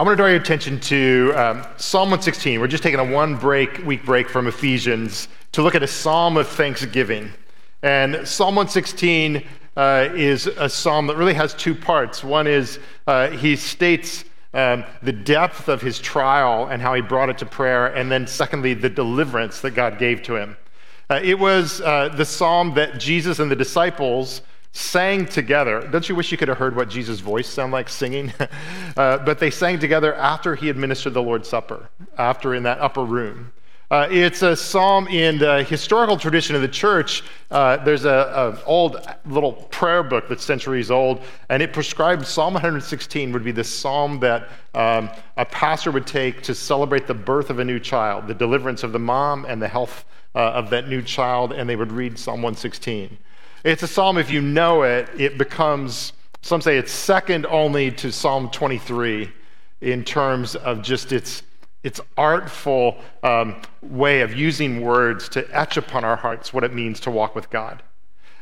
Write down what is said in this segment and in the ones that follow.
I want to draw your attention to um, Psalm 116. We're just taking a one break, week break from Ephesians to look at a psalm of thanksgiving. And Psalm 116 uh, is a psalm that really has two parts. One is uh, he states um, the depth of his trial and how he brought it to prayer, and then secondly, the deliverance that God gave to him. Uh, it was uh, the psalm that Jesus and the disciples sang together. Don't you wish you could have heard what Jesus' voice sounded like singing? uh, but they sang together after he administered the Lord's Supper, after in that upper room. Uh, it's a psalm in the historical tradition of the church. Uh, there's an old little prayer book that's centuries old, and it prescribed Psalm 116 would be the psalm that um, a pastor would take to celebrate the birth of a new child, the deliverance of the mom, and the health uh, of that new child, and they would read Psalm 116. It's a psalm, if you know it, it becomes, some say it's second only to Psalm 23 in terms of just its, its artful um, way of using words to etch upon our hearts what it means to walk with God.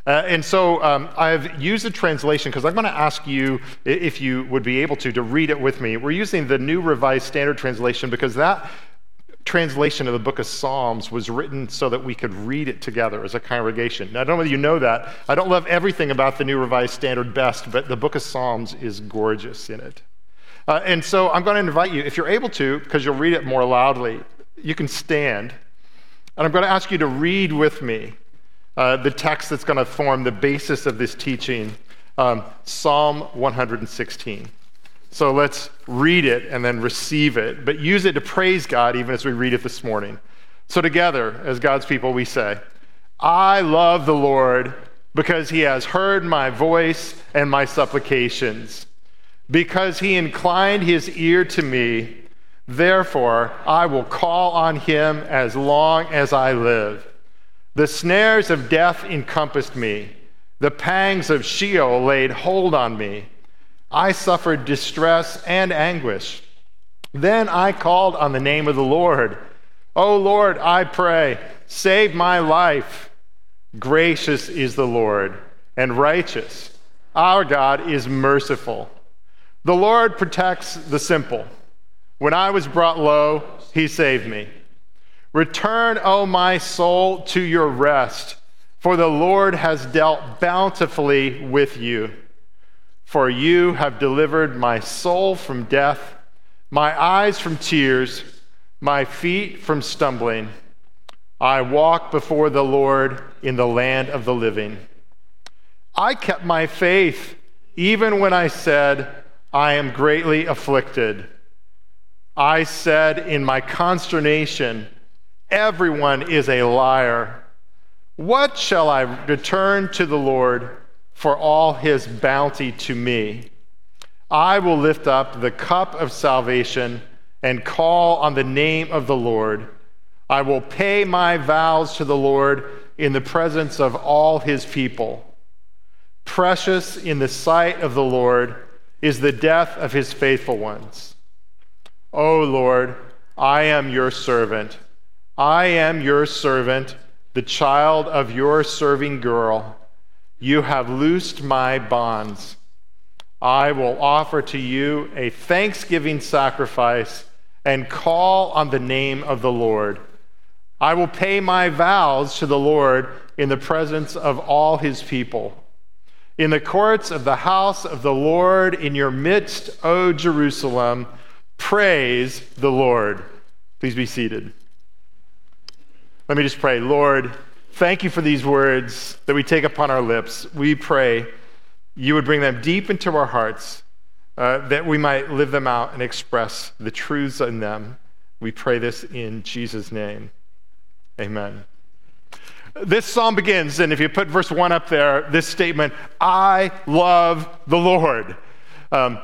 Uh, and so um, I've used a translation because I'm going to ask you, if you would be able to, to read it with me. We're using the New Revised Standard Translation because that translation of the book of Psalms was written so that we could read it together as a congregation. Now, I don't know whether you know that. I don't love everything about the New Revised Standard best, but the book of Psalms is gorgeous in it. Uh, and so I'm going to invite you, if you're able to, because you'll read it more loudly, you can stand. And I'm going to ask you to read with me uh, the text that's going to form the basis of this teaching um, Psalm 116. So let's read it and then receive it, but use it to praise God even as we read it this morning. So, together, as God's people, we say, I love the Lord because he has heard my voice and my supplications. Because he inclined his ear to me, therefore I will call on him as long as I live. The snares of death encompassed me, the pangs of Sheol laid hold on me. I suffered distress and anguish. Then I called on the name of the Lord. O Lord, I pray, save my life. Gracious is the Lord and righteous. Our God is merciful. The Lord protects the simple. When I was brought low, he saved me. Return, O my soul, to your rest, for the Lord has dealt bountifully with you. For you have delivered my soul from death, my eyes from tears, my feet from stumbling. I walk before the Lord in the land of the living. I kept my faith even when I said, I am greatly afflicted. I said in my consternation, Everyone is a liar. What shall I return to the Lord? For all his bounty to me. I will lift up the cup of salvation and call on the name of the Lord. I will pay my vows to the Lord in the presence of all his people. Precious in the sight of the Lord is the death of his faithful ones. O Lord, I am your servant. I am your servant, the child of your serving girl. You have loosed my bonds. I will offer to you a thanksgiving sacrifice and call on the name of the Lord. I will pay my vows to the Lord in the presence of all his people. In the courts of the house of the Lord, in your midst, O Jerusalem, praise the Lord. Please be seated. Let me just pray. Lord, Thank you for these words that we take upon our lips. We pray you would bring them deep into our hearts, uh, that we might live them out and express the truths in them. We pray this in Jesus' name. Amen. This psalm begins, and if you put verse 1 up there, this statement, I love the Lord. Um,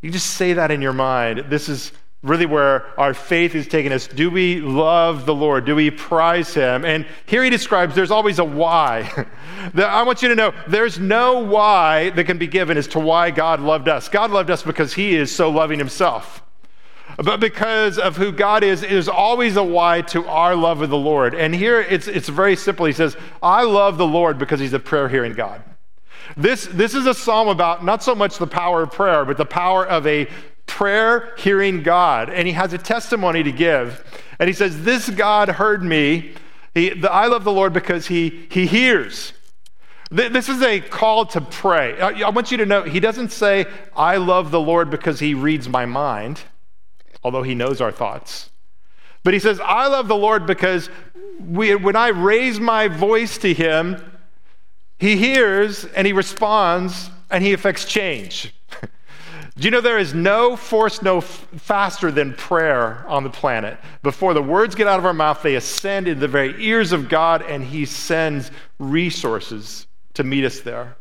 you just say that in your mind. This is really where our faith is taking us. Do we love the Lord? Do we prize Him? And here he describes there's always a why. I want you to know there's no why that can be given as to why God loved us. God loved us because He is so loving Himself. But because of who God is, is always a why to our love of the Lord. And here it's, it's very simple. He says, I love the Lord because He's a prayer hearing God. This, this is a psalm about not so much the power of prayer, but the power of a prayer hearing God, and he has a testimony to give. And he says, This God heard me. He, the, I love the Lord because he, he hears. This is a call to pray. I want you to know, he doesn't say, I love the Lord because he reads my mind, although he knows our thoughts. But he says, I love the Lord because we, when I raise my voice to him, he hears and he responds and he affects change. Do you know there is no force no f- faster than prayer on the planet? Before the words get out of our mouth, they ascend into the very ears of God and he sends resources to meet us there.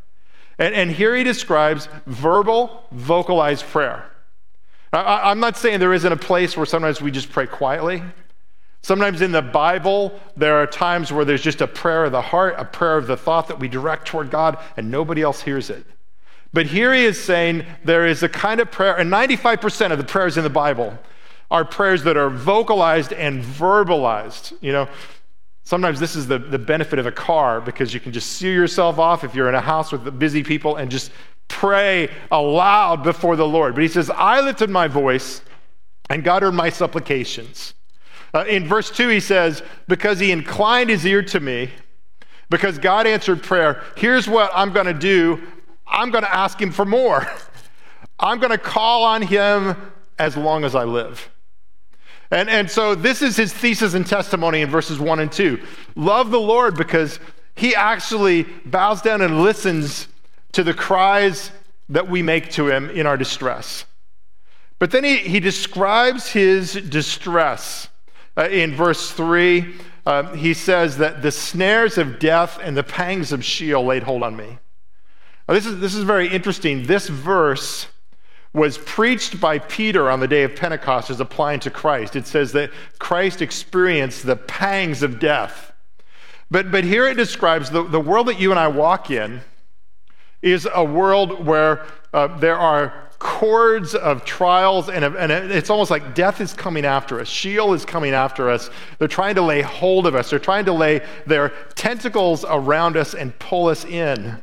And, and here he describes verbal, vocalized prayer. I, I'm not saying there isn't a place where sometimes we just pray quietly. Sometimes in the Bible, there are times where there's just a prayer of the heart, a prayer of the thought that we direct toward God, and nobody else hears it. But here he is saying there is a kind of prayer, and 95% of the prayers in the Bible are prayers that are vocalized and verbalized. You know, Sometimes this is the, the benefit of a car because you can just see yourself off if you're in a house with busy people and just pray aloud before the Lord. But he says, I lifted my voice and God heard my supplications. Uh, in verse 2, he says, Because he inclined his ear to me, because God answered prayer, here's what I'm going to do I'm going to ask him for more. I'm going to call on him as long as I live. And, and so this is his thesis and testimony in verses 1 and 2. Love the Lord because he actually bows down and listens to the cries that we make to him in our distress. But then he, he describes his distress uh, in verse 3. Uh, he says that the snares of death and the pangs of Sheol laid hold on me. Now, this, is, this is very interesting. This verse was preached by Peter on the day of Pentecost as applying to Christ. It says that Christ experienced the pangs of death. But, but here it describes the, the world that you and I walk in is a world where uh, there are cords of trials, and, and it's almost like death is coming after us. Sheol is coming after us. They're trying to lay hold of us, they're trying to lay their tentacles around us and pull us in.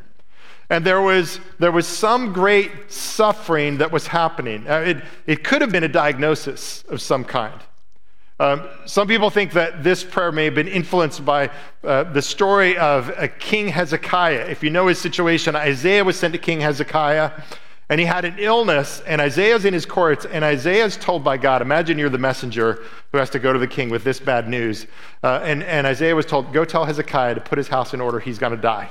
And there was, there was some great suffering that was happening. Uh, it, it could have been a diagnosis of some kind. Um, some people think that this prayer may have been influenced by uh, the story of a King Hezekiah. If you know his situation, Isaiah was sent to King Hezekiah, and he had an illness, and Isaiah's in his courts, and Isaiah's told by God, imagine you're the messenger who has to go to the king with this bad news. Uh, and, and Isaiah was told, go tell Hezekiah to put his house in order, he's going to die.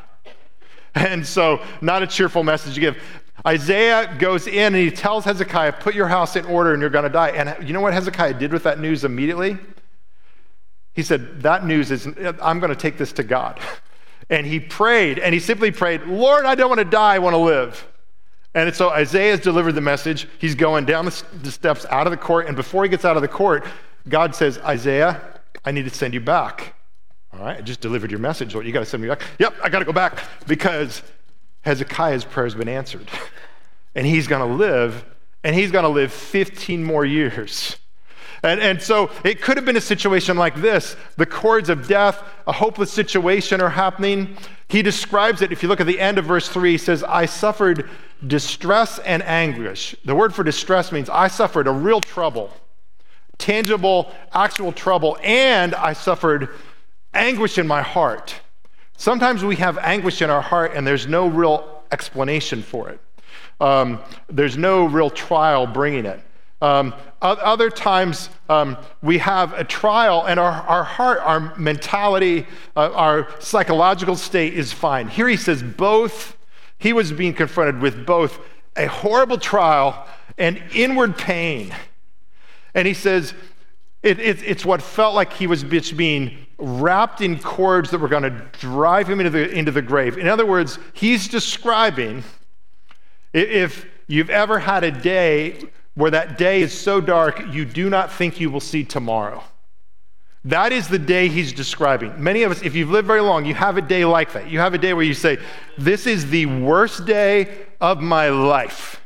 And so, not a cheerful message to give. Isaiah goes in and he tells Hezekiah, Put your house in order and you're going to die. And you know what Hezekiah did with that news immediately? He said, That news is, I'm going to take this to God. And he prayed, and he simply prayed, Lord, I don't want to die, I want to live. And so Isaiah has delivered the message. He's going down the steps out of the court. And before he gets out of the court, God says, Isaiah, I need to send you back. All right, I just delivered your message. What, you got to send me back? Yep, I got to go back because Hezekiah's prayer has been answered. And he's going to live, and he's going to live 15 more years. And, and so it could have been a situation like this the cords of death, a hopeless situation are happening. He describes it, if you look at the end of verse 3, he says, I suffered distress and anguish. The word for distress means I suffered a real trouble, tangible, actual trouble, and I suffered anguish in my heart. Sometimes we have anguish in our heart and there's no real explanation for it. Um, there's no real trial bringing it. Um, other times um, we have a trial and our, our heart, our mentality, uh, our psychological state is fine. Here he says both, he was being confronted with both a horrible trial and inward pain. And he says, it, it, it's what felt like he was being wrapped in cords that were going to drive him into the, into the grave. In other words, he's describing if you've ever had a day where that day is so dark you do not think you will see tomorrow. That is the day he's describing. Many of us, if you've lived very long, you have a day like that. You have a day where you say, This is the worst day of my life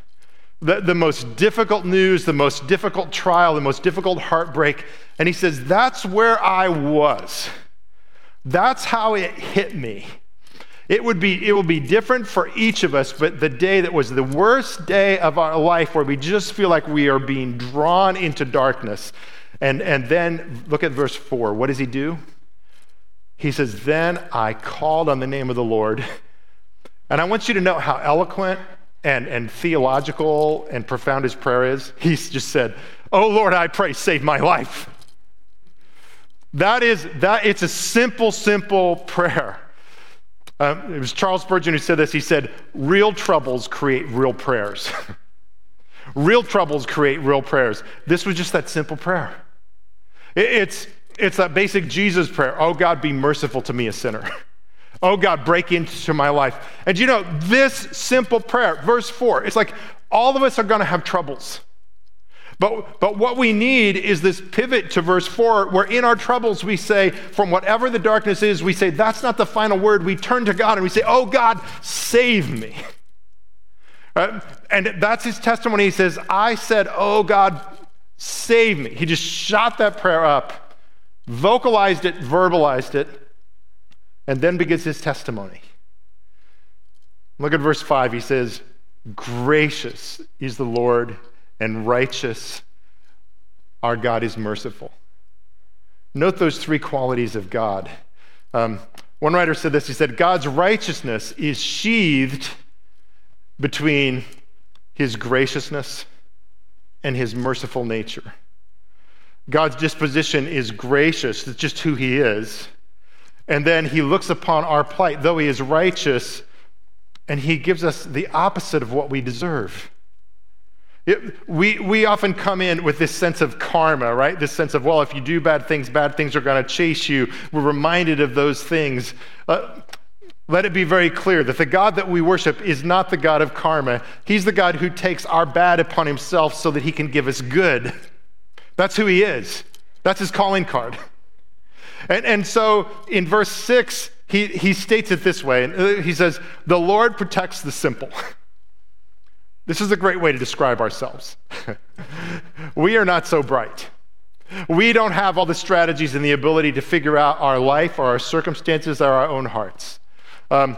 the, the most difficult news, the most difficult trial, the most difficult heartbreak. And he says, That's where I was. That's how it hit me. It would be it will be different for each of us, but the day that was the worst day of our life where we just feel like we are being drawn into darkness. And and then look at verse 4. What does he do? He says, "Then I called on the name of the Lord." And I want you to know how eloquent and, and theological and profound his prayer is. he just said, Oh Lord, I pray, save my life. That is, that it's a simple, simple prayer. Um, it was Charles Spurgeon who said this. He said, Real troubles create real prayers. real troubles create real prayers. This was just that simple prayer. It, it's, it's that basic Jesus prayer Oh God, be merciful to me, a sinner. oh God, break into my life. And you know, this simple prayer, verse 4, it's like all of us are going to have troubles. But, but what we need is this pivot to verse 4, where in our troubles we say, from whatever the darkness is, we say, that's not the final word. We turn to God and we say, oh God, save me. Uh, and that's his testimony. He says, I said, oh God, save me. He just shot that prayer up, vocalized it, verbalized it, and then begins his testimony. Look at verse 5. He says, Gracious is the Lord and righteous. Our God is merciful. Note those three qualities of God. Um, one writer said this he said, God's righteousness is sheathed between his graciousness and his merciful nature. God's disposition is gracious, it's just who he is. And then he looks upon our plight, though he is righteous, and he gives us the opposite of what we deserve. It, we, we often come in with this sense of karma, right? This sense of, well, if you do bad things, bad things are going to chase you. We're reminded of those things. Uh, let it be very clear that the God that we worship is not the God of karma. He's the God who takes our bad upon himself so that he can give us good. That's who he is. That's his calling card. And, and so in verse 6, he, he states it this way. Uh, he says, The Lord protects the simple. This is a great way to describe ourselves. we are not so bright. We don't have all the strategies and the ability to figure out our life or our circumstances or our own hearts. Um,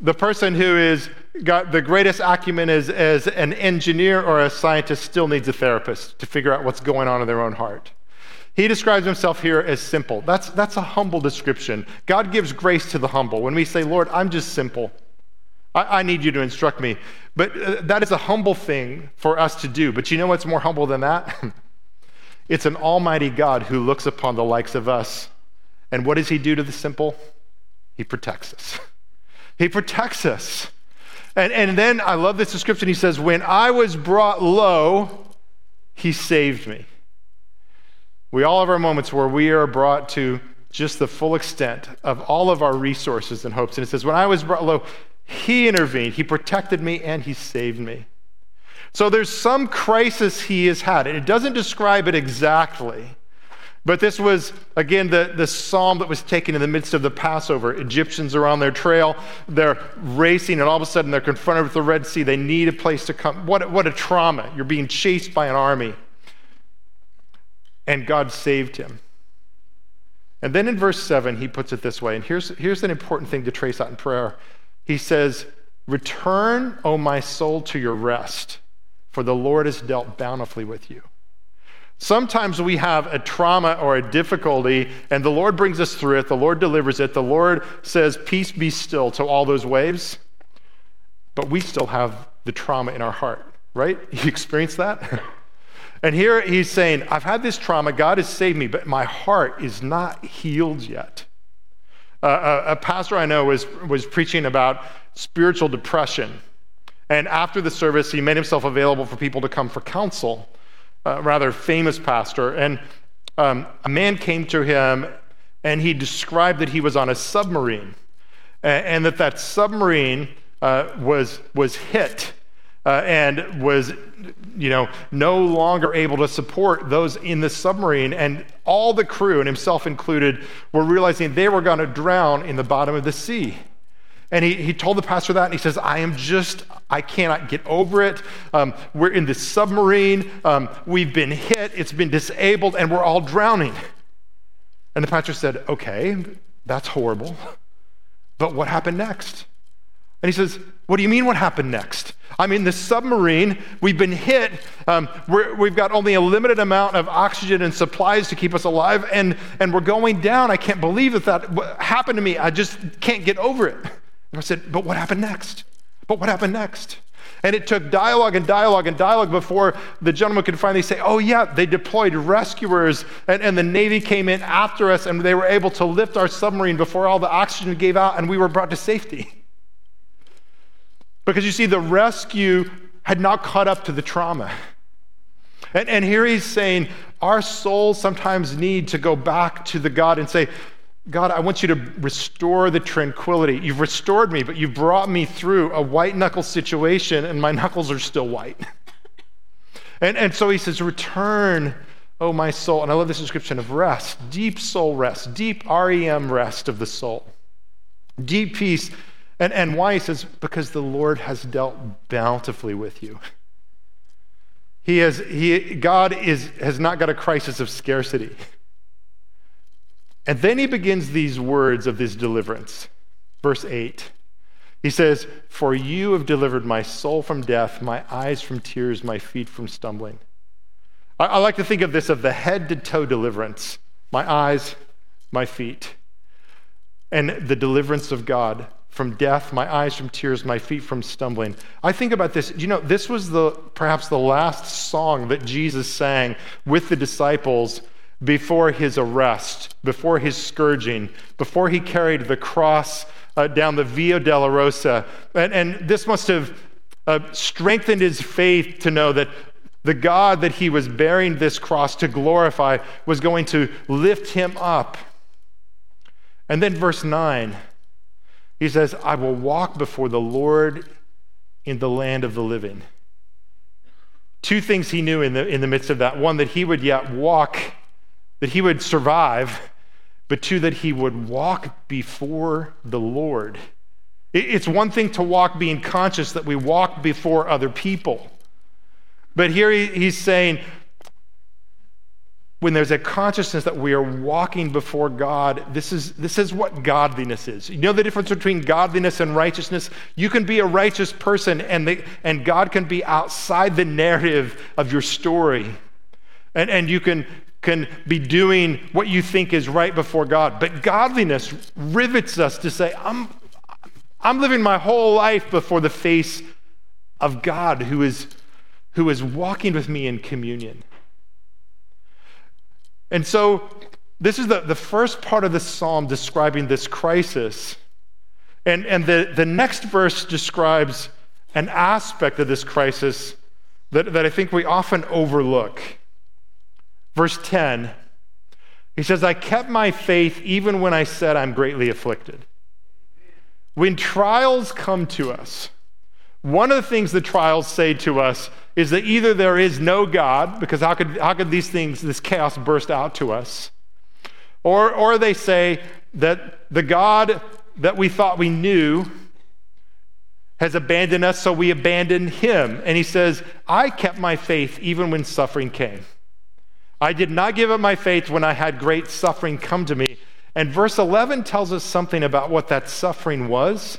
the person who is got the greatest acumen as, as an engineer or a scientist still needs a therapist to figure out what's going on in their own heart. He describes himself here as simple. That's, that's a humble description. God gives grace to the humble. When we say, Lord, I'm just simple, I, I need you to instruct me. But uh, that is a humble thing for us to do. But you know what's more humble than that? it's an almighty God who looks upon the likes of us. And what does he do to the simple? He protects us. He protects us. And, and then I love this description. He says, When I was brought low, he saved me. We all have our moments where we are brought to just the full extent of all of our resources and hopes. And it says, When I was brought low, he intervened, He protected me, and He saved me. So there's some crisis He has had. And it doesn't describe it exactly. But this was, again, the, the psalm that was taken in the midst of the Passover. Egyptians are on their trail. They're racing, and all of a sudden they're confronted with the Red Sea. They need a place to come. What, what a trauma. You're being chased by an army. And God saved him. And then in verse 7, he puts it this way. And here's, here's an important thing to trace out in prayer. He says, Return, O my soul, to your rest, for the Lord has dealt bountifully with you. Sometimes we have a trauma or a difficulty, and the Lord brings us through it. The Lord delivers it. The Lord says, Peace be still to all those waves. But we still have the trauma in our heart, right? You experience that? and here he's saying, I've had this trauma. God has saved me, but my heart is not healed yet. Uh, a, a pastor I know was, was preaching about spiritual depression. And after the service, he made himself available for people to come for counsel. A rather famous pastor. And um, a man came to him and he described that he was on a submarine and, and that that submarine uh, was, was hit uh, and was you know, no longer able to support those in the submarine. And all the crew, and himself included, were realizing they were going to drown in the bottom of the sea. And he, he told the pastor that, and he says, I am just, I cannot get over it. Um, we're in this submarine. Um, we've been hit. It's been disabled, and we're all drowning. And the pastor said, Okay, that's horrible. But what happened next? And he says, What do you mean, what happened next? I mean, the submarine, we've been hit. Um, we have got only a limited amount of oxygen and supplies to keep us alive, and, and we're going down. I can't believe that that happened to me. I just can't get over it. And I said, But what happened next? But what happened next? And it took dialogue and dialogue and dialogue before the gentleman could finally say, Oh, yeah, they deployed rescuers, and, and the Navy came in after us, and they were able to lift our submarine before all the oxygen gave out, and we were brought to safety. Because you see, the rescue had not caught up to the trauma. And, and here he's saying, Our souls sometimes need to go back to the God and say, God, I want you to restore the tranquility. You've restored me, but you've brought me through a white knuckle situation, and my knuckles are still white. and, and so he says, Return, oh my soul. And I love this description of rest, deep soul rest, deep REM rest of the soul, deep peace and, and why? He says, because the Lord has dealt bountifully with you. He has, he, God is, has not got a crisis of scarcity. And then he begins these words of this deliverance. Verse 8. He says, For you have delivered my soul from death, my eyes from tears, my feet from stumbling. I, I like to think of this of the head to toe deliverance my eyes, my feet, and the deliverance of God from death, my eyes from tears, my feet from stumbling. I think about this. You know, this was the perhaps the last song that Jesus sang with the disciples before his arrest, before his scourging, before he carried the cross uh, down the Via Dolorosa. And, and this must have uh, strengthened his faith to know that the God that he was bearing this cross to glorify was going to lift him up. And then verse 9 he says, I will walk before the Lord in the land of the living. Two things he knew in the, in the midst of that one, that he would yet walk, that he would survive, but two, that he would walk before the Lord. It's one thing to walk being conscious that we walk before other people. But here he's saying, when there's a consciousness that we are walking before God, this is, this is what godliness is. You know the difference between godliness and righteousness? You can be a righteous person, and, the, and God can be outside the narrative of your story. And, and you can, can be doing what you think is right before God. But godliness rivets us to say, I'm, I'm living my whole life before the face of God who is, who is walking with me in communion. And so, this is the, the first part of the psalm describing this crisis. And, and the, the next verse describes an aspect of this crisis that, that I think we often overlook. Verse 10, he says, I kept my faith even when I said I'm greatly afflicted. When trials come to us, one of the things the trials say to us is that either there is no God, because how could, how could these things, this chaos burst out to us? Or, or they say that the God that we thought we knew has abandoned us, so we abandoned him. And he says, I kept my faith even when suffering came. I did not give up my faith when I had great suffering come to me. And verse 11 tells us something about what that suffering was.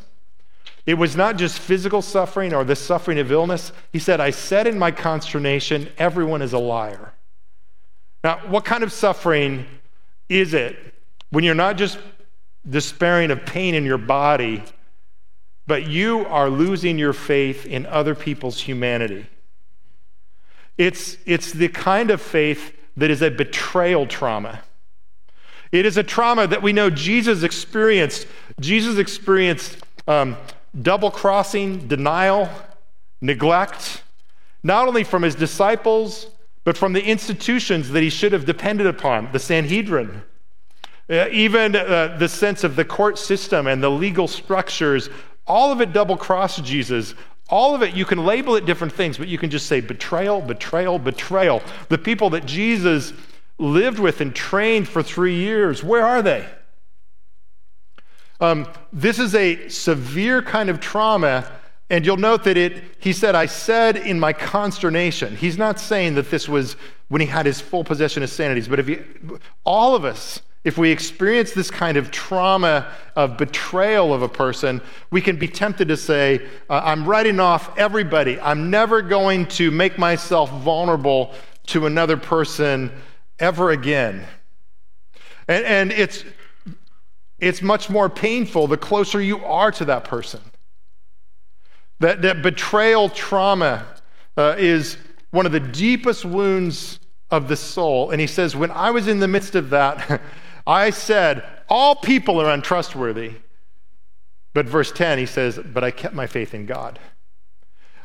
It was not just physical suffering or the suffering of illness. He said, I said in my consternation, everyone is a liar. Now, what kind of suffering is it when you're not just despairing of pain in your body, but you are losing your faith in other people's humanity? It's, it's the kind of faith that is a betrayal trauma. It is a trauma that we know Jesus experienced. Jesus experienced um, double crossing, denial, neglect, not only from his disciples, but from the institutions that he should have depended upon, the Sanhedrin. Uh, even uh, the sense of the court system and the legal structures, all of it double crossed Jesus. All of it, you can label it different things, but you can just say betrayal, betrayal, betrayal. The people that Jesus lived with and trained for three years, where are they? Um, this is a severe kind of trauma, and you'll note that it, he said, I said in my consternation. He's not saying that this was when he had his full possession of sanities, but if you, all of us if we experience this kind of trauma of betrayal of a person, we can be tempted to say, uh, I'm writing off everybody. I'm never going to make myself vulnerable to another person ever again. And, and it's, it's much more painful the closer you are to that person. That, that betrayal trauma uh, is one of the deepest wounds of the soul. And he says, When I was in the midst of that, I said, All people are untrustworthy. But verse 10, he says, But I kept my faith in God.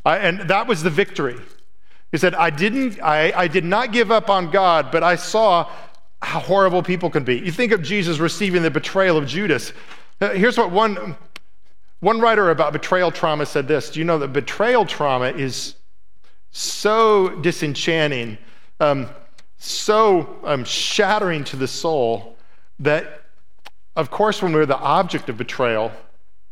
I, and that was the victory. He said, I didn't, I, I did not give up on God, but I saw how horrible people can be. You think of Jesus receiving the betrayal of Judas. Uh, here's what one, one writer about betrayal trauma said this Do you know that betrayal trauma is so disenchanting, um, so um, shattering to the soul that, of course, when we're the object of betrayal,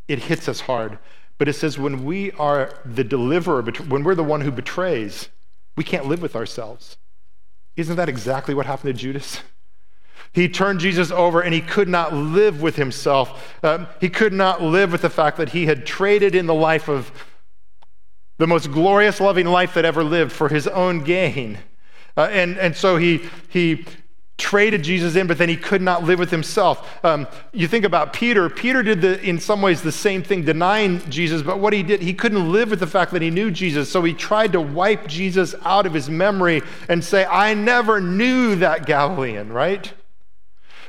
it hits us hard. But it says when we are the deliverer, when we're the one who betrays, we can't live with ourselves. Isn't that exactly what happened to Judas? He turned Jesus over and he could not live with himself. Um, he could not live with the fact that he had traded in the life of the most glorious, loving life that ever lived for his own gain. Uh, and, and so he, he traded Jesus in, but then he could not live with himself. Um, you think about Peter. Peter did, the, in some ways, the same thing, denying Jesus, but what he did, he couldn't live with the fact that he knew Jesus. So he tried to wipe Jesus out of his memory and say, I never knew that Galilean, right?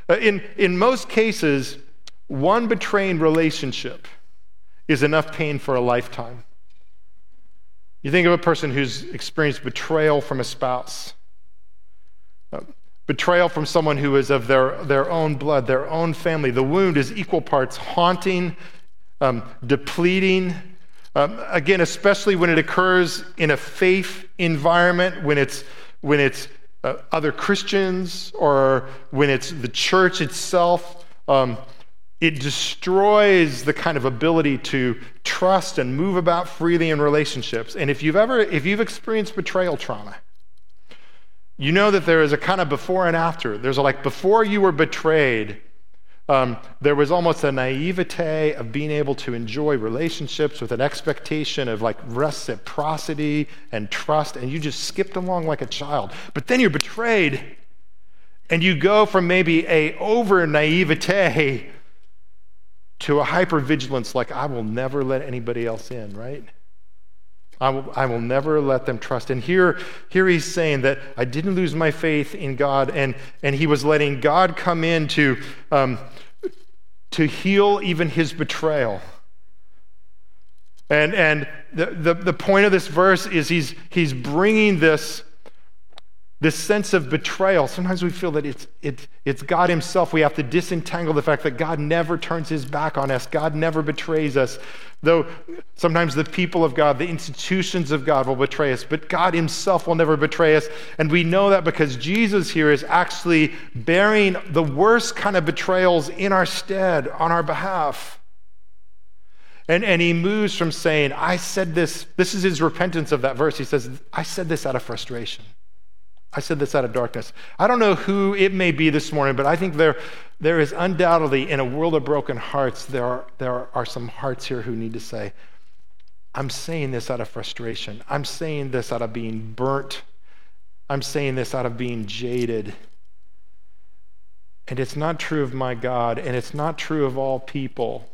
Uh, in, in most cases, one betraying relationship is enough pain for a lifetime. You think of a person who's experienced betrayal from a spouse, uh, betrayal from someone who is of their, their own blood, their own family. The wound is equal parts haunting, um, depleting. Um, again, especially when it occurs in a faith environment, when it's, when it's uh, other Christians or when it's the church itself. Um, it destroys the kind of ability to trust and move about freely in relationships. And if you've ever, if you've experienced betrayal trauma, you know that there is a kind of before and after. There's a, like before you were betrayed, um, there was almost a naivete of being able to enjoy relationships with an expectation of like reciprocity and trust, and you just skipped along like a child. But then you're betrayed, and you go from maybe a over naivete to a hypervigilance like I will never let anybody else in, right? I will, I will never let them trust. And here, here he's saying that I didn't lose my faith in God, and, and he was letting God come in to, um, to heal even his betrayal. And, and the, the, the point of this verse is he's, he's bringing this this sense of betrayal. Sometimes we feel that it's, it, it's God Himself. We have to disentangle the fact that God never turns His back on us, God never betrays us. Though sometimes the people of God, the institutions of God will betray us, but God Himself will never betray us. And we know that because Jesus here is actually bearing the worst kind of betrayals in our stead, on our behalf. And, and he moves from saying, I said this, this is his repentance of that verse. He says, I said this out of frustration. I said this out of darkness. I don't know who it may be this morning, but I think there, there is undoubtedly, in a world of broken hearts, there are, there are some hearts here who need to say, I'm saying this out of frustration. I'm saying this out of being burnt. I'm saying this out of being jaded. And it's not true of my God, and it's not true of all people.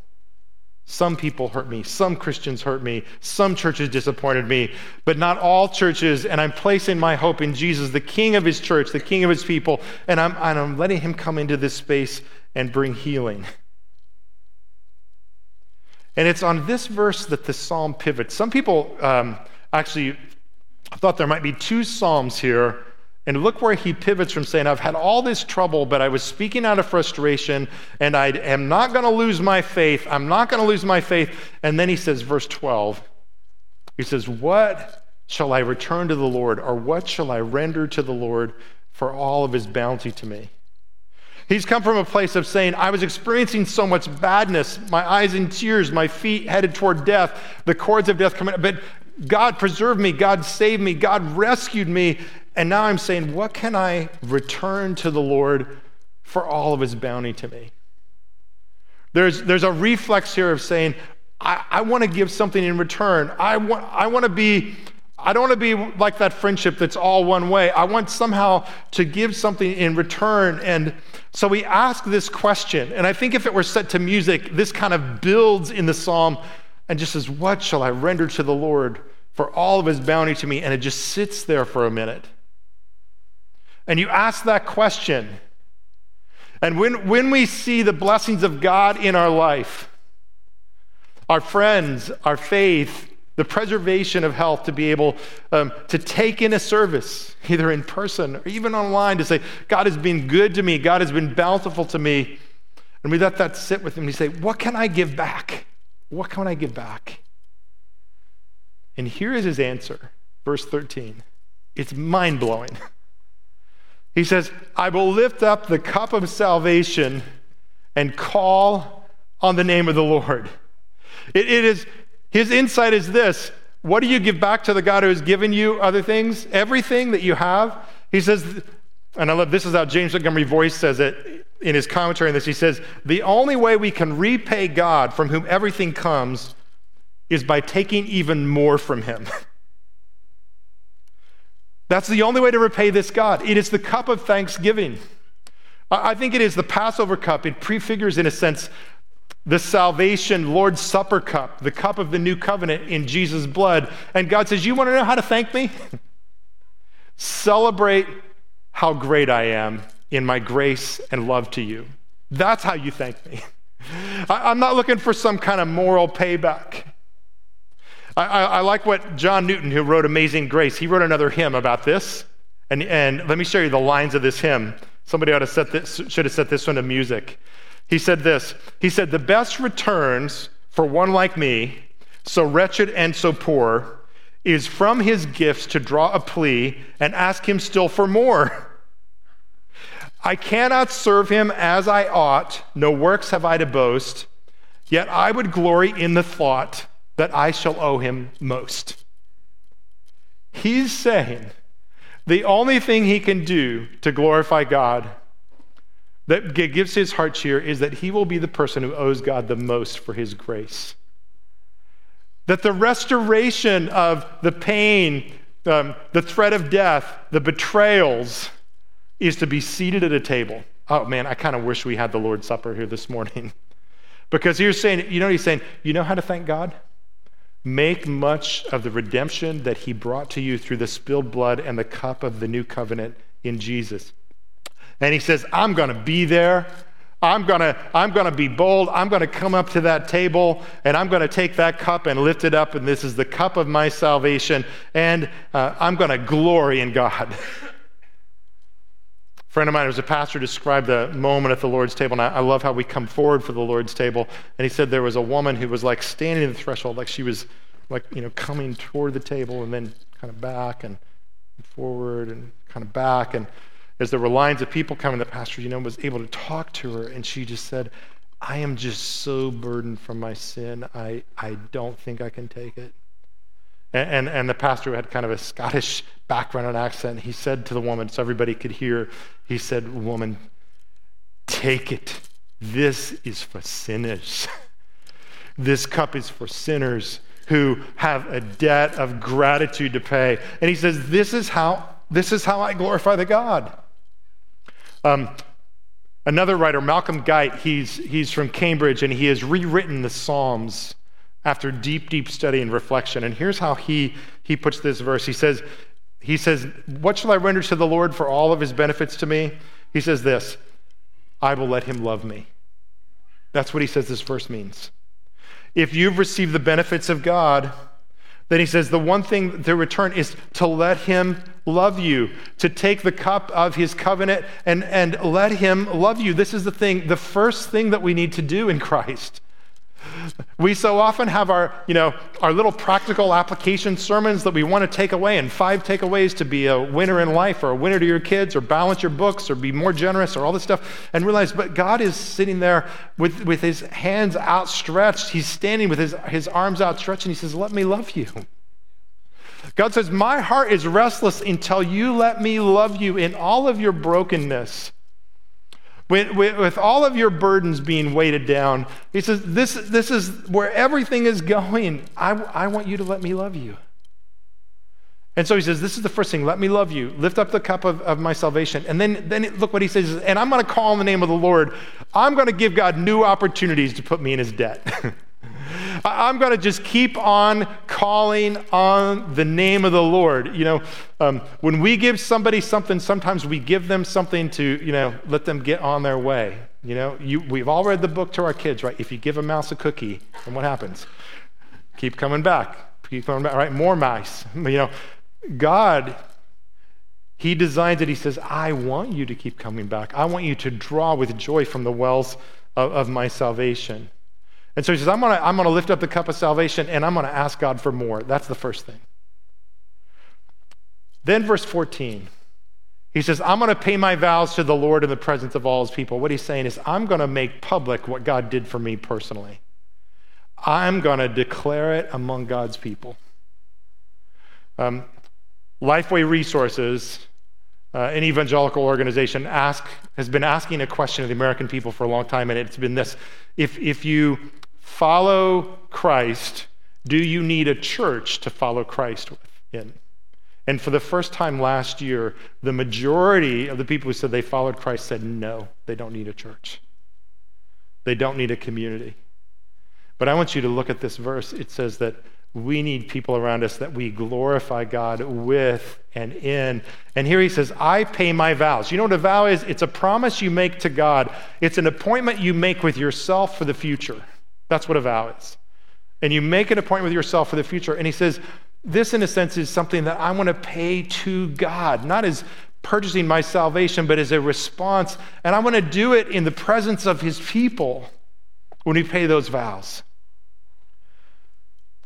Some people hurt me. Some Christians hurt me. Some churches disappointed me, but not all churches. And I'm placing my hope in Jesus, the King of His church, the King of His people. And I'm, and I'm letting Him come into this space and bring healing. And it's on this verse that the psalm pivots. Some people um, actually thought there might be two psalms here and look where he pivots from saying, I've had all this trouble, but I was speaking out of frustration, and I am not going to lose my faith. I'm not going to lose my faith. And then he says, verse 12, he says, What shall I return to the Lord, or what shall I render to the Lord for all of his bounty to me? He's come from a place of saying, I was experiencing so much badness, my eyes in tears, my feet headed toward death, the cords of death coming, but God preserved me, God saved me, God rescued me, and now I'm saying, what can I return to the Lord for all of his bounty to me. There's, there's a reflex here of saying, I, I want to give something in return. I want, I want to be, I don't want to be like that friendship that's all one way. I want somehow to give something in return. And so we ask this question. And I think if it were set to music, this kind of builds in the psalm and just says, What shall I render to the Lord for all of his bounty to me? And it just sits there for a minute. And you ask that question. And when, when we see the blessings of God in our life, our friends, our faith, the preservation of health to be able um, to take in a service, either in person or even online, to say, God has been good to me, God has been bountiful to me. And we let that sit with him. We say, What can I give back? What can I give back? And here is his answer, verse 13. It's mind blowing. He says, I will lift up the cup of salvation and call on the name of the Lord. It, it is his insight is this what do you give back to the God who has given you other things? Everything that you have. He says, and I love this is how James Montgomery Boice says it in his commentary on this. He says, The only way we can repay God from whom everything comes is by taking even more from him. That's the only way to repay this God. It is the cup of thanksgiving. I think it is the Passover cup. It prefigures, in a sense, the salvation Lord's Supper cup, the cup of the new covenant in Jesus' blood. And God says, You want to know how to thank me? Celebrate how great I am in my grace and love to you. That's how you thank me. I, am not looking for some kind of moral payback. I, I, like what John Newton, who wrote Amazing Grace, he wrote another hymn about this. And, and let me show you the lines of this hymn. Somebody ought to set this, should have set this one to music. He said this He said, The best returns for one like me, so wretched and so poor, is from his gifts to draw a plea and ask him still for more. I cannot serve him as I ought, no works have I to boast, yet I would glory in the thought that I shall owe him most. He's saying the only thing he can do to glorify God that gives his heart cheer is that he will be the person who owes God the most for his grace. That the restoration of the pain, um, the threat of death, the betrayals is to be seated at a table. Oh man, I kind of wish we had the Lord's Supper here this morning. because he's saying, you know, he's saying, you know how to thank God? Make much of the redemption that he brought to you through the spilled blood and the cup of the new covenant in Jesus. And he says, I'm going to be there. I'm going to I'm going to be bold. I'm going to come up to that table and I'm going to take that cup and lift it up. And this is the cup of my salvation. And uh, I'm going to glory in God. A friend of mine who was a pastor described the moment at the Lord's table, and I, I love how we come forward for the Lord's table. And he said there was a woman who was like standing at the threshold, like she was like, you know, coming toward the table and then kind of back and forward and kind of back. And as there were lines of people coming, the pastor, you know, was able to talk to her, and she just said, I am just so burdened from my sin. I, I don't think I can take it. And, and, the pastor had kind of a Scottish background and accent. He said to the woman, so everybody could hear, he said, Woman, take it. This is for sinners. this cup is for sinners who have a debt of gratitude to pay. And he says, This is how, this is how I glorify the God. Um, another writer, Malcolm Guite, he's, he's from Cambridge, and he has rewritten the Psalms after deep, deep study and reflection. And here's how he, he puts this verse. He says, he says, What shall I render to the Lord for all of his benefits to me? He says this I will let him love me. That's what he says this verse means. If you've received the benefits of God, then he says the one thing to return is to let him love you, to take the cup of his covenant and, and let him love you. This is the thing, the first thing that we need to do in Christ. We so often have our, you know, our little practical application sermons that we want to take away and five takeaways to be a winner in life or a winner to your kids or balance your books or be more generous or all this stuff and realize, but God is sitting there with, with his hands outstretched. He's standing with his, his arms outstretched and he says, let me love you. God says, my heart is restless until you let me love you in all of your brokenness. With, with, all of your burdens being weighted down, he says, This, this is where everything is going. I, I want you to let me love you. And so he says, This is the first thing. Let me love you. Lift up the cup of, of my salvation. And then, then look what he says. And I'm going to call on the name of the Lord. I'm going to give God new opportunities to put me in his debt. I'm going to just keep on calling on the name of the Lord. You know, um, when we give somebody something, sometimes we give them something to, you know, let them get on their way. You know, you, we've all read the book to our kids, right? If you give a mouse a cookie, then what happens? Keep coming back. Keep coming back, right? More mice. You know, God, He designs it. He says, I want you to keep coming back. I want you to draw with joy from the wells of, of my salvation. And so he says, I'm going to I'm going to lift up the cup of salvation and I'm going to ask God for more. That's the first thing. Then, verse 14, he says, I'm going to pay my vows to the Lord in the presence of all his people. What he's saying is, I'm going to make public what God did for me personally. I'm going to declare it among God's people. Um, Lifeway Resources, uh, an evangelical organization, ask, has been asking a question of the American people for a long time, and it's been this if, if you follow Christ, do you need a church to follow Christ in? And for the first time last year, the majority of the people who said they followed Christ said no, they don't need a church. They don't need a community. But I want you to look at this verse. It says that we need people around us that we glorify God with and in. And here he says, I pay my vows. You know what a vow is? It's a promise you make to God, it's an appointment you make with yourself for the future. That's what a vow is. And you make an appointment with yourself for the future. And he says, this, in a sense, is something that I want to pay to God, not as purchasing my salvation, but as a response. And I want to do it in the presence of his people when we pay those vows.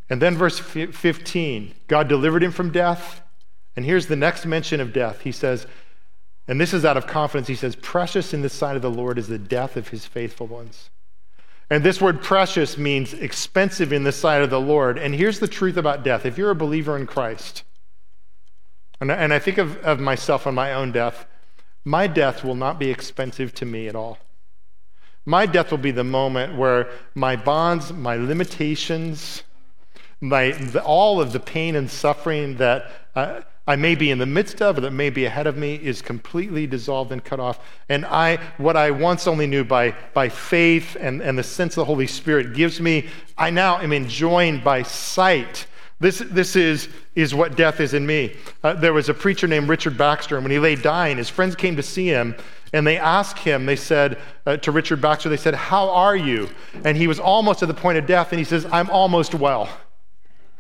And then, verse 15 God delivered him from death. And here's the next mention of death. He says, and this is out of confidence, he says, Precious in the sight of the Lord is the death of his faithful ones. And this word precious means expensive in the sight of the Lord. And here's the truth about death if you're a believer in Christ, and, and I think of, of myself on my own death, my death will not be expensive to me at all. My death will be the moment where my bonds, my limitations, my, all of the pain and suffering that uh, I may be in the midst of or that may be ahead of me is completely dissolved and cut off. And I, what I once only knew by, by faith and, and the sense of the Holy Spirit gives me, I now am enjoined by sight. This, this is, is what death is in me. Uh, there was a preacher named Richard Baxter, and when he lay dying, his friends came to see him, and they asked him, they said uh, to Richard Baxter, they said, How are you? And he was almost at the point of death, and he says, I'm almost well.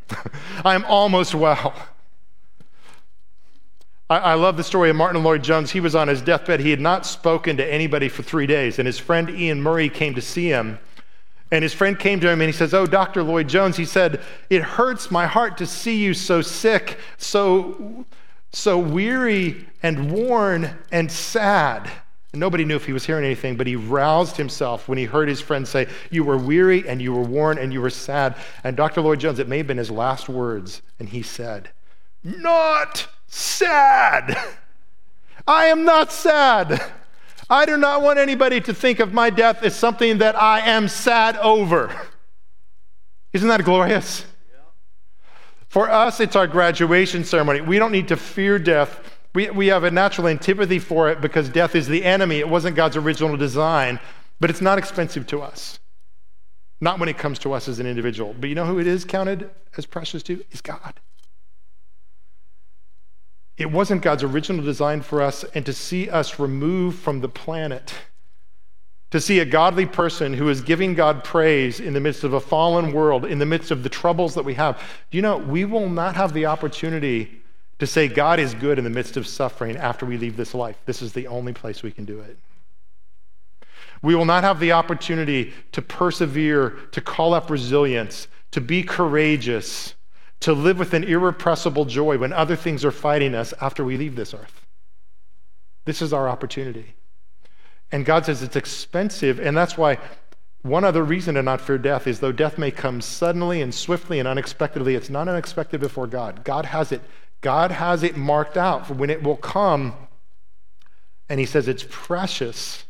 I'm almost well. I, I, love the story of Martyn Lloyd-Jones. He was on his deathbed. He had not spoken to anybody for three days, and his friend Iain Murray came to see him. And his friend came to him and he says, Oh, Dr. Lloyd-Jones, he said, It hurts my heart to see you so sick, so, so weary and worn and sad. And nobody knew if he was hearing anything, but he roused himself when he heard his friend say, You were weary and you were worn and you were sad. And Dr. Lloyd-Jones, it may have been his last words, and he said, Not sad. I am not sad. I do not want anybody to think of my death as something that I am sad over. Isn't that glorious? For us, it's our graduation ceremony. We don't need to fear death we, we have a natural antipathy for it because death is the enemy. It wasn't God's original design, but it's not expensive to us. Not when it comes to us as an individual. But you know who it is counted as precious to? Is God. It wasn't God's original design for us, and to see us removed from the planet, to see a godly person who is giving God praise in the midst of a fallen world, in the midst of the troubles that we have, do you know, we will not have the opportunity to say God is good in the midst of suffering after we leave this life. This is the only place we can do it. We will not have the opportunity to persevere, to call up resilience, to be courageous, to live with an irrepressible joy when other things are fighting us after we leave this earth. This is our opportunity. And God says it's expensive, and that's why one other reason to not fear death is though death may come suddenly and swiftly and unexpectedly, it's not unexpected before God. God has it God has it marked out for when it will come. And he says it's precious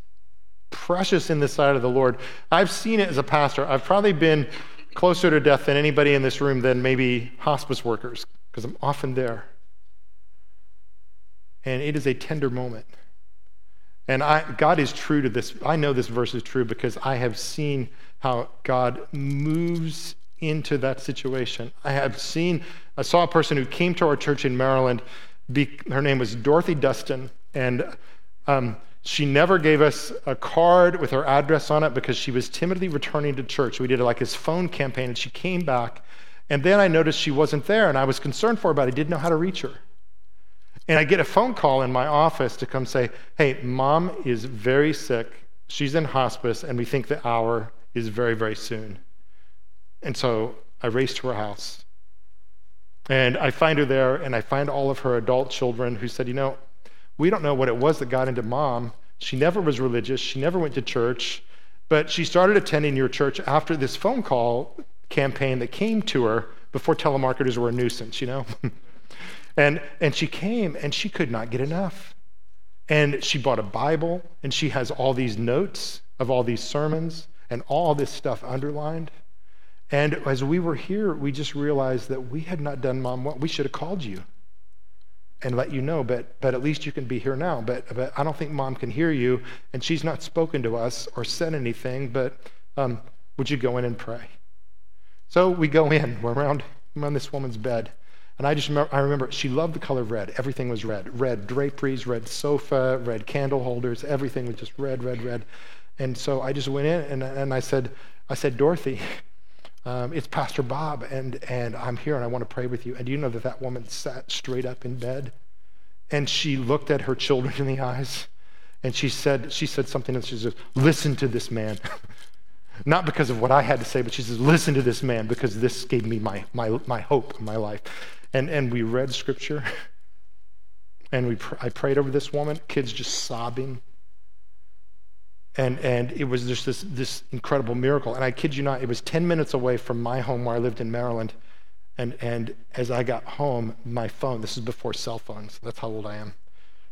precious in the sight of the Lord. I've seen it as a pastor. I've probably been closer to death than anybody in this room than maybe hospice workers, because I'm often there. And it is a tender moment. And I, God is true to this. I know this verse is true because I have seen how God moves into that situation. I have seen, I saw a person who came to our church in Maryland. Be, her name was Dorothy Dustin. And um, she never gave us a card with her address on it because she was timidly returning to church. We did like his phone campaign and she came back. And then I noticed she wasn't there and I was concerned for her, but I didn't know how to reach her. And I get a phone call in my office to come say, hey, mom is very sick. She's in hospice, and we think the hour is very, very soon. And so I race to her house. And I find her there, and I find all of her adult children who said, you know, we don't know what it was that got into mom. She never was religious, she never went to church, but she started attending your church after this phone call campaign that came to her before telemarketers were a nuisance, you know? And, and she came and she could not get enough. And she bought a Bible and she has all these notes of all these sermons and all this stuff underlined. And as we were here, we just realized that we had not done mom what we should have called you and let you know, but, but at least you can be here now. But, but I don't think mom can hear you, and she's not spoken to us or said anything, but um, would you go in and pray? So we go in, we're around, around this woman's bed. And I just remember, I remember she loved the color red. Everything was red. Red draperies, red sofa, red candle holders. Everything was just red, red, red. And so I just went in and, and I said, I said, Dorothy, um, it's Pastor Bob, and, and I'm here and I want to pray with you. And do you know that that woman sat straight up in bed? And she looked at her children in the eyes and she said, she said something and she says, listen to this man. Not because of what I had to say, but she says, listen to this man because this gave me my, my, my hope in my life. And, and we read scripture. And we pr- I prayed over this woman, kids just sobbing. And, and it was just this, this incredible miracle. And I kid you not, it was 10 minutes away from my home where I lived in Maryland. And, and as I got home, my phone, this is before cell phones, that's how old I am.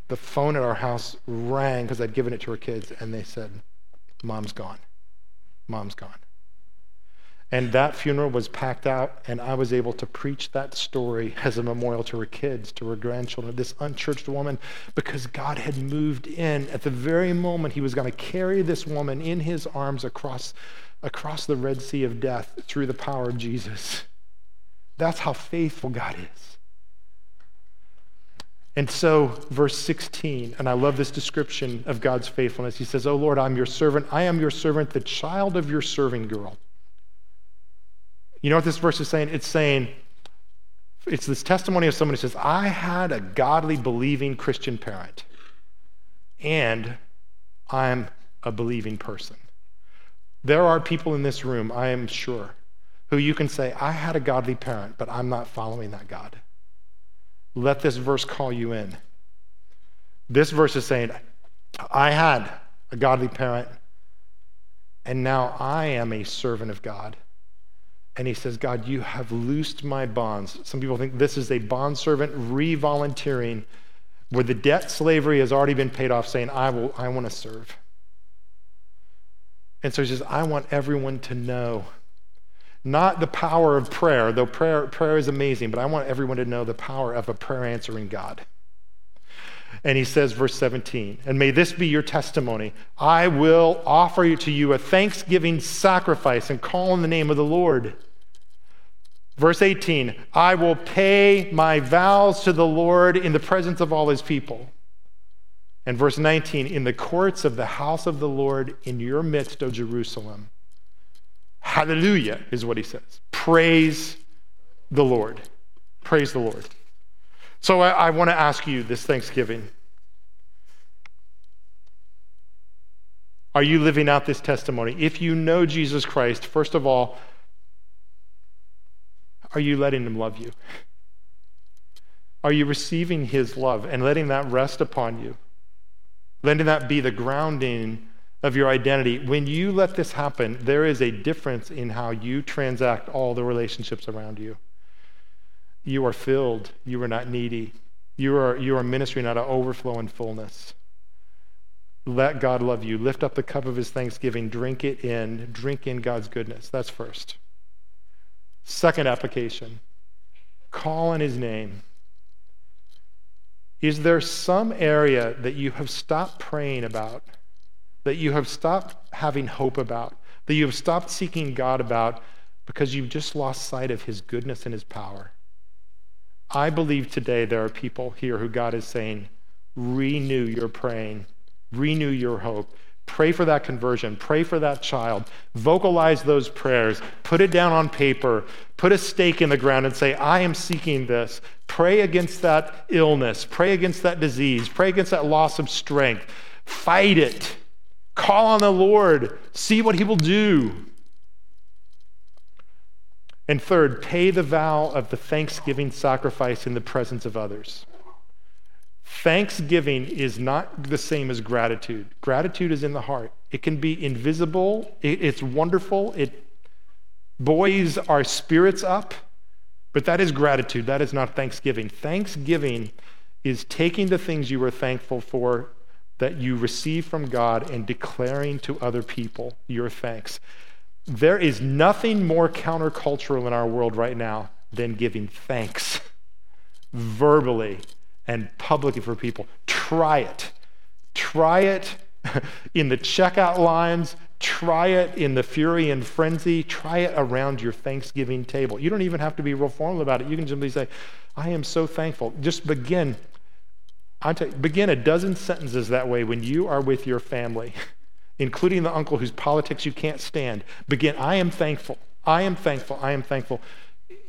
The phone at our house rang because I'd given it to her kids, and they said, Mom's gone. Mom's gone. And that funeral was packed out, and I was able to preach that story as a memorial to her kids, to her grandchildren, this unchurched woman, because God had moved in at the very moment he was going to carry this woman in his arms across, across the Red Sea of death through the power of Jesus. That's how faithful God is. And so, verse 16, and I love this description of God's faithfulness. He says, Oh Lord, I'm your servant. I am your servant, the child of your serving girl. You know what this verse is saying? It's saying, it's this testimony of someone who says, I had a godly, believing Christian parent, and I'm a believing person. There are people in this room, I am sure, who you can say, I had a godly parent, but I'm not following that God. Let this verse call you in. This verse is saying, I had a godly parent, and now I am a servant of God and he says, God, you have loosed my bonds. Some people think this is a bondservant re-volunteering where the debt slavery has already been paid off, saying, I will, I want to serve. And so he says, I want everyone to know not the power of prayer, though prayer, prayer is amazing, but I want everyone to know the power of a prayer answering God. And he says, verse 17, and may this be your testimony. I will offer to you a thanksgiving sacrifice and call in the name of the Lord. Verse 18, I will pay my vows to the Lord in the presence of all his people. And verse 19, in the courts of the house of the Lord in your midst, O Jerusalem. Hallelujah is what he says. Praise the Lord. Praise the Lord. So I, I want to ask you this Thanksgiving Are you living out this testimony? If you know Jesus Christ, first of all, are you letting him love you? Are you receiving his love and letting that rest upon you? Letting that be the grounding of your identity. When you let this happen, there is a difference in how you transact all the relationships around you. You are filled. You are not needy. You are, you are ministering out of overflow and fullness. let God love you. Lift up the cup of his thanksgiving, drink it in, drink in God's goodness. That's first. Second application call on his name. Is there some area that you have stopped praying about, that you have stopped having hope about, that you have stopped seeking God about because you've just lost sight of his goodness and his power? I believe today there are people here who God is saying, renew your praying renew your hope. Pray for that conversion. Pray for that child. Vocalize those prayers. Put it down on paper. Put a stake in the ground and say, I am seeking this. Pray against that illness. Pray against that disease. Pray against that loss of strength. Fight it. Call on the Lord. See what He will do. And third, pay the vow of the thanksgiving sacrifice in the presence of others. Thanksgiving is not the same as gratitude. Gratitude is in the heart. It can be invisible, it's wonderful, it buoys our spirits up, but that is gratitude. That is not thanksgiving. Thanksgiving is taking the things you are thankful for that you receive from God and declaring to other people your thanks. There is nothing more countercultural in our world right now than giving thanks verbally and publicly for people. Try it. Try it in the checkout lines. Try it in the fury and frenzy. Try it around your Thanksgiving table. You don't even have to be real formal about it. You can simply say, I am so thankful. Just begin. You, begin a dozen sentences that way when you are with your family, including the uncle whose politics you can't stand. Begin, I am thankful. I am thankful. I am thankful.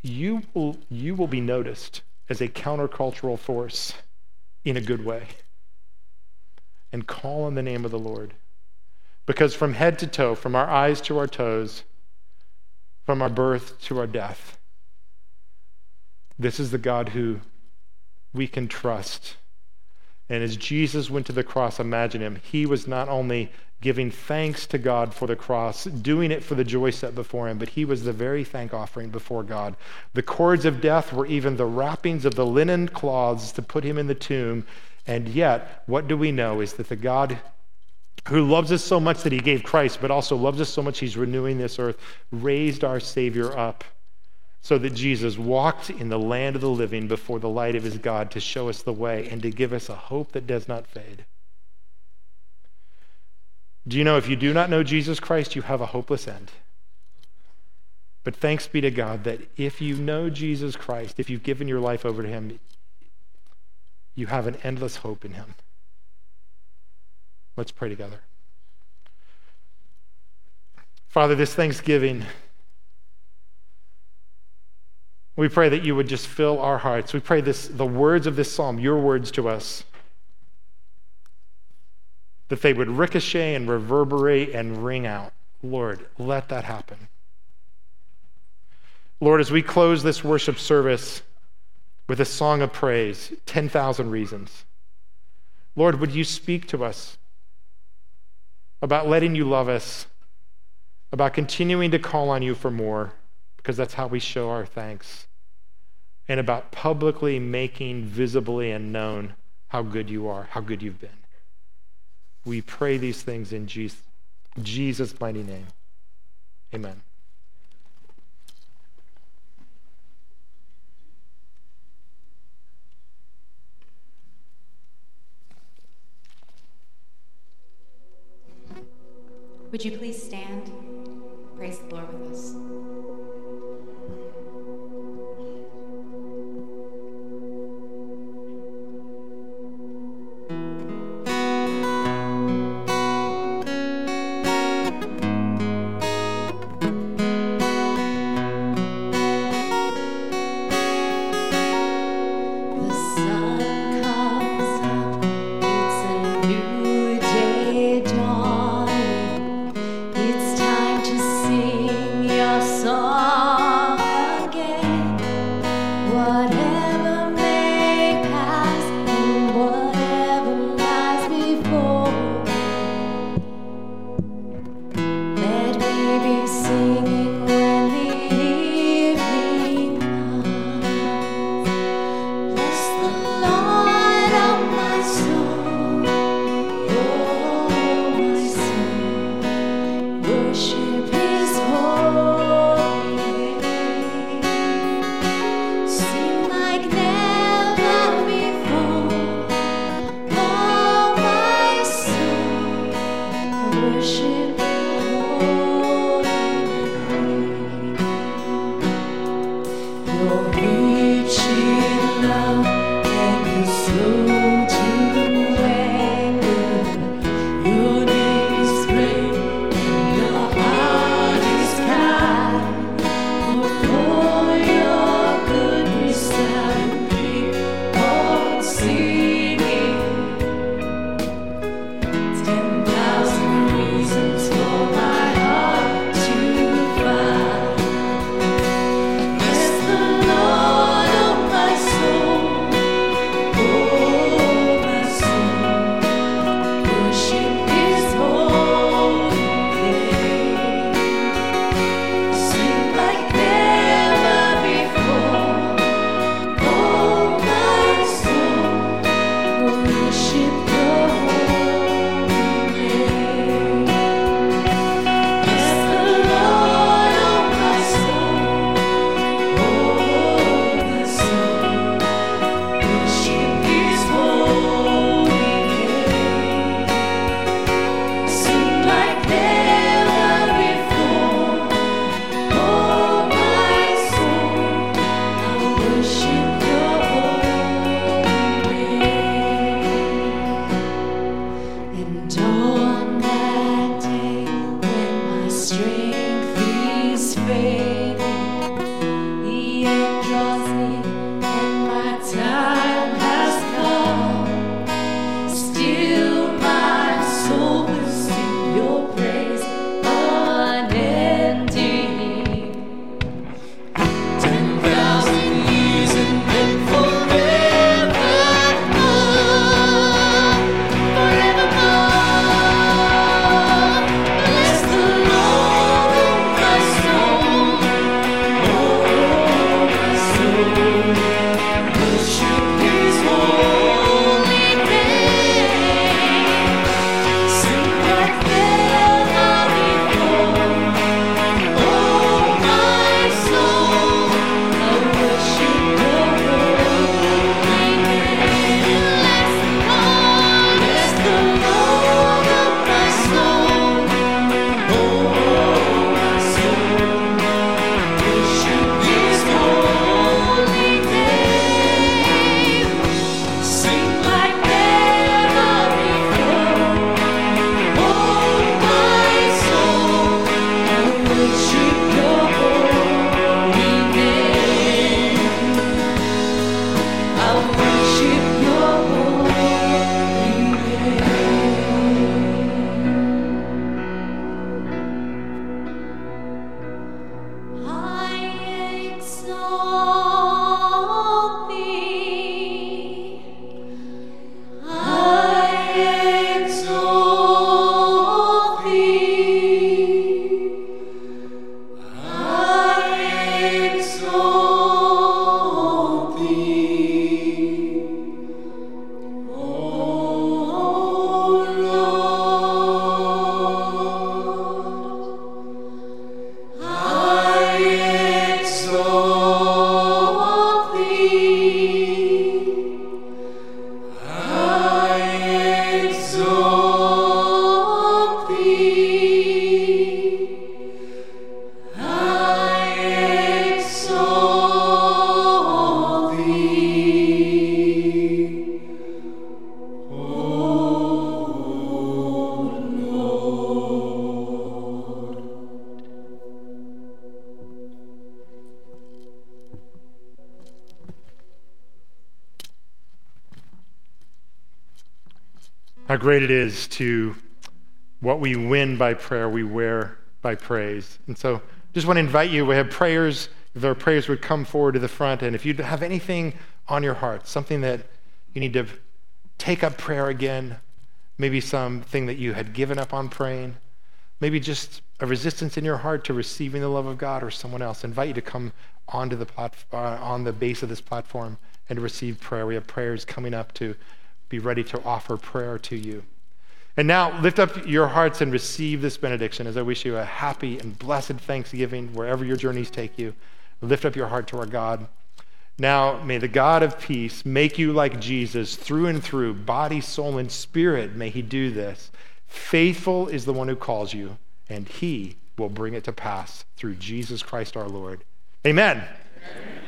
You will, you will be noticed as a countercultural force in a good way. And call on the name of the Lord. Because from head to toe, from our eyes to our toes, from our birth to our death, this is the God who we can trust. And as Jesus went to the cross, imagine him. He was not only giving thanks to God for the cross, doing it for the joy set before him, but he was the very thank offering before God. The cords of death were even the wrappings of the linen cloths to put him in the tomb. And yet, what do we know is that the God who loves us so much that he gave Christ, but also loves us so much he's renewing this earth, raised our Savior up so that Jesus walked in the land of the living before the light of his God to show us the way and to give us a hope that does not fade. Do you know if you do not know Jesus Christ, you have a hopeless end? But thanks be to God that if you know Jesus Christ, if you've given your life over to Him, you have an endless hope in Him. Let's pray together. Father, this Thanksgiving, we pray that you would just fill our hearts. We pray this, the words of this psalm, your words to us, that they would ricochet and reverberate and ring out. Lord, let that happen. Lord, as we close this worship service with a song of praise, 10,000 reasons, Lord, would you speak to us about letting you love us, about continuing to call on you for more, because that's how we show our thanks, and about publicly making visibly and known how good you are, how good you've been. We pray these things in Jesus, Jesus' mighty name. Amen. Would you please stand? Praise the Lord with us. Great it is to what we win by prayer, we wear by praise. And so just want to invite you, we have prayers, if our prayers would come forward to the front, and if you have anything on your heart, something that you need to take up prayer again, maybe something that you had given up on praying, maybe just a resistance in your heart to receiving the love of God or someone else, I invite you to come onto the plat- uh, on the base of this platform and receive prayer. We have prayers coming up to be ready to offer prayer to you. And now lift up your hearts and receive this benediction as I wish you a happy and blessed Thanksgiving wherever your journeys take you. Lift up your heart to our God. Now, may the God of peace make you like Jesus through and through, body, soul, and spirit. May he do this. Faithful is the one who calls you, and he will bring it to pass through Jesus Christ our Lord. Amen. Amen.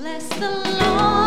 Bless the Lord,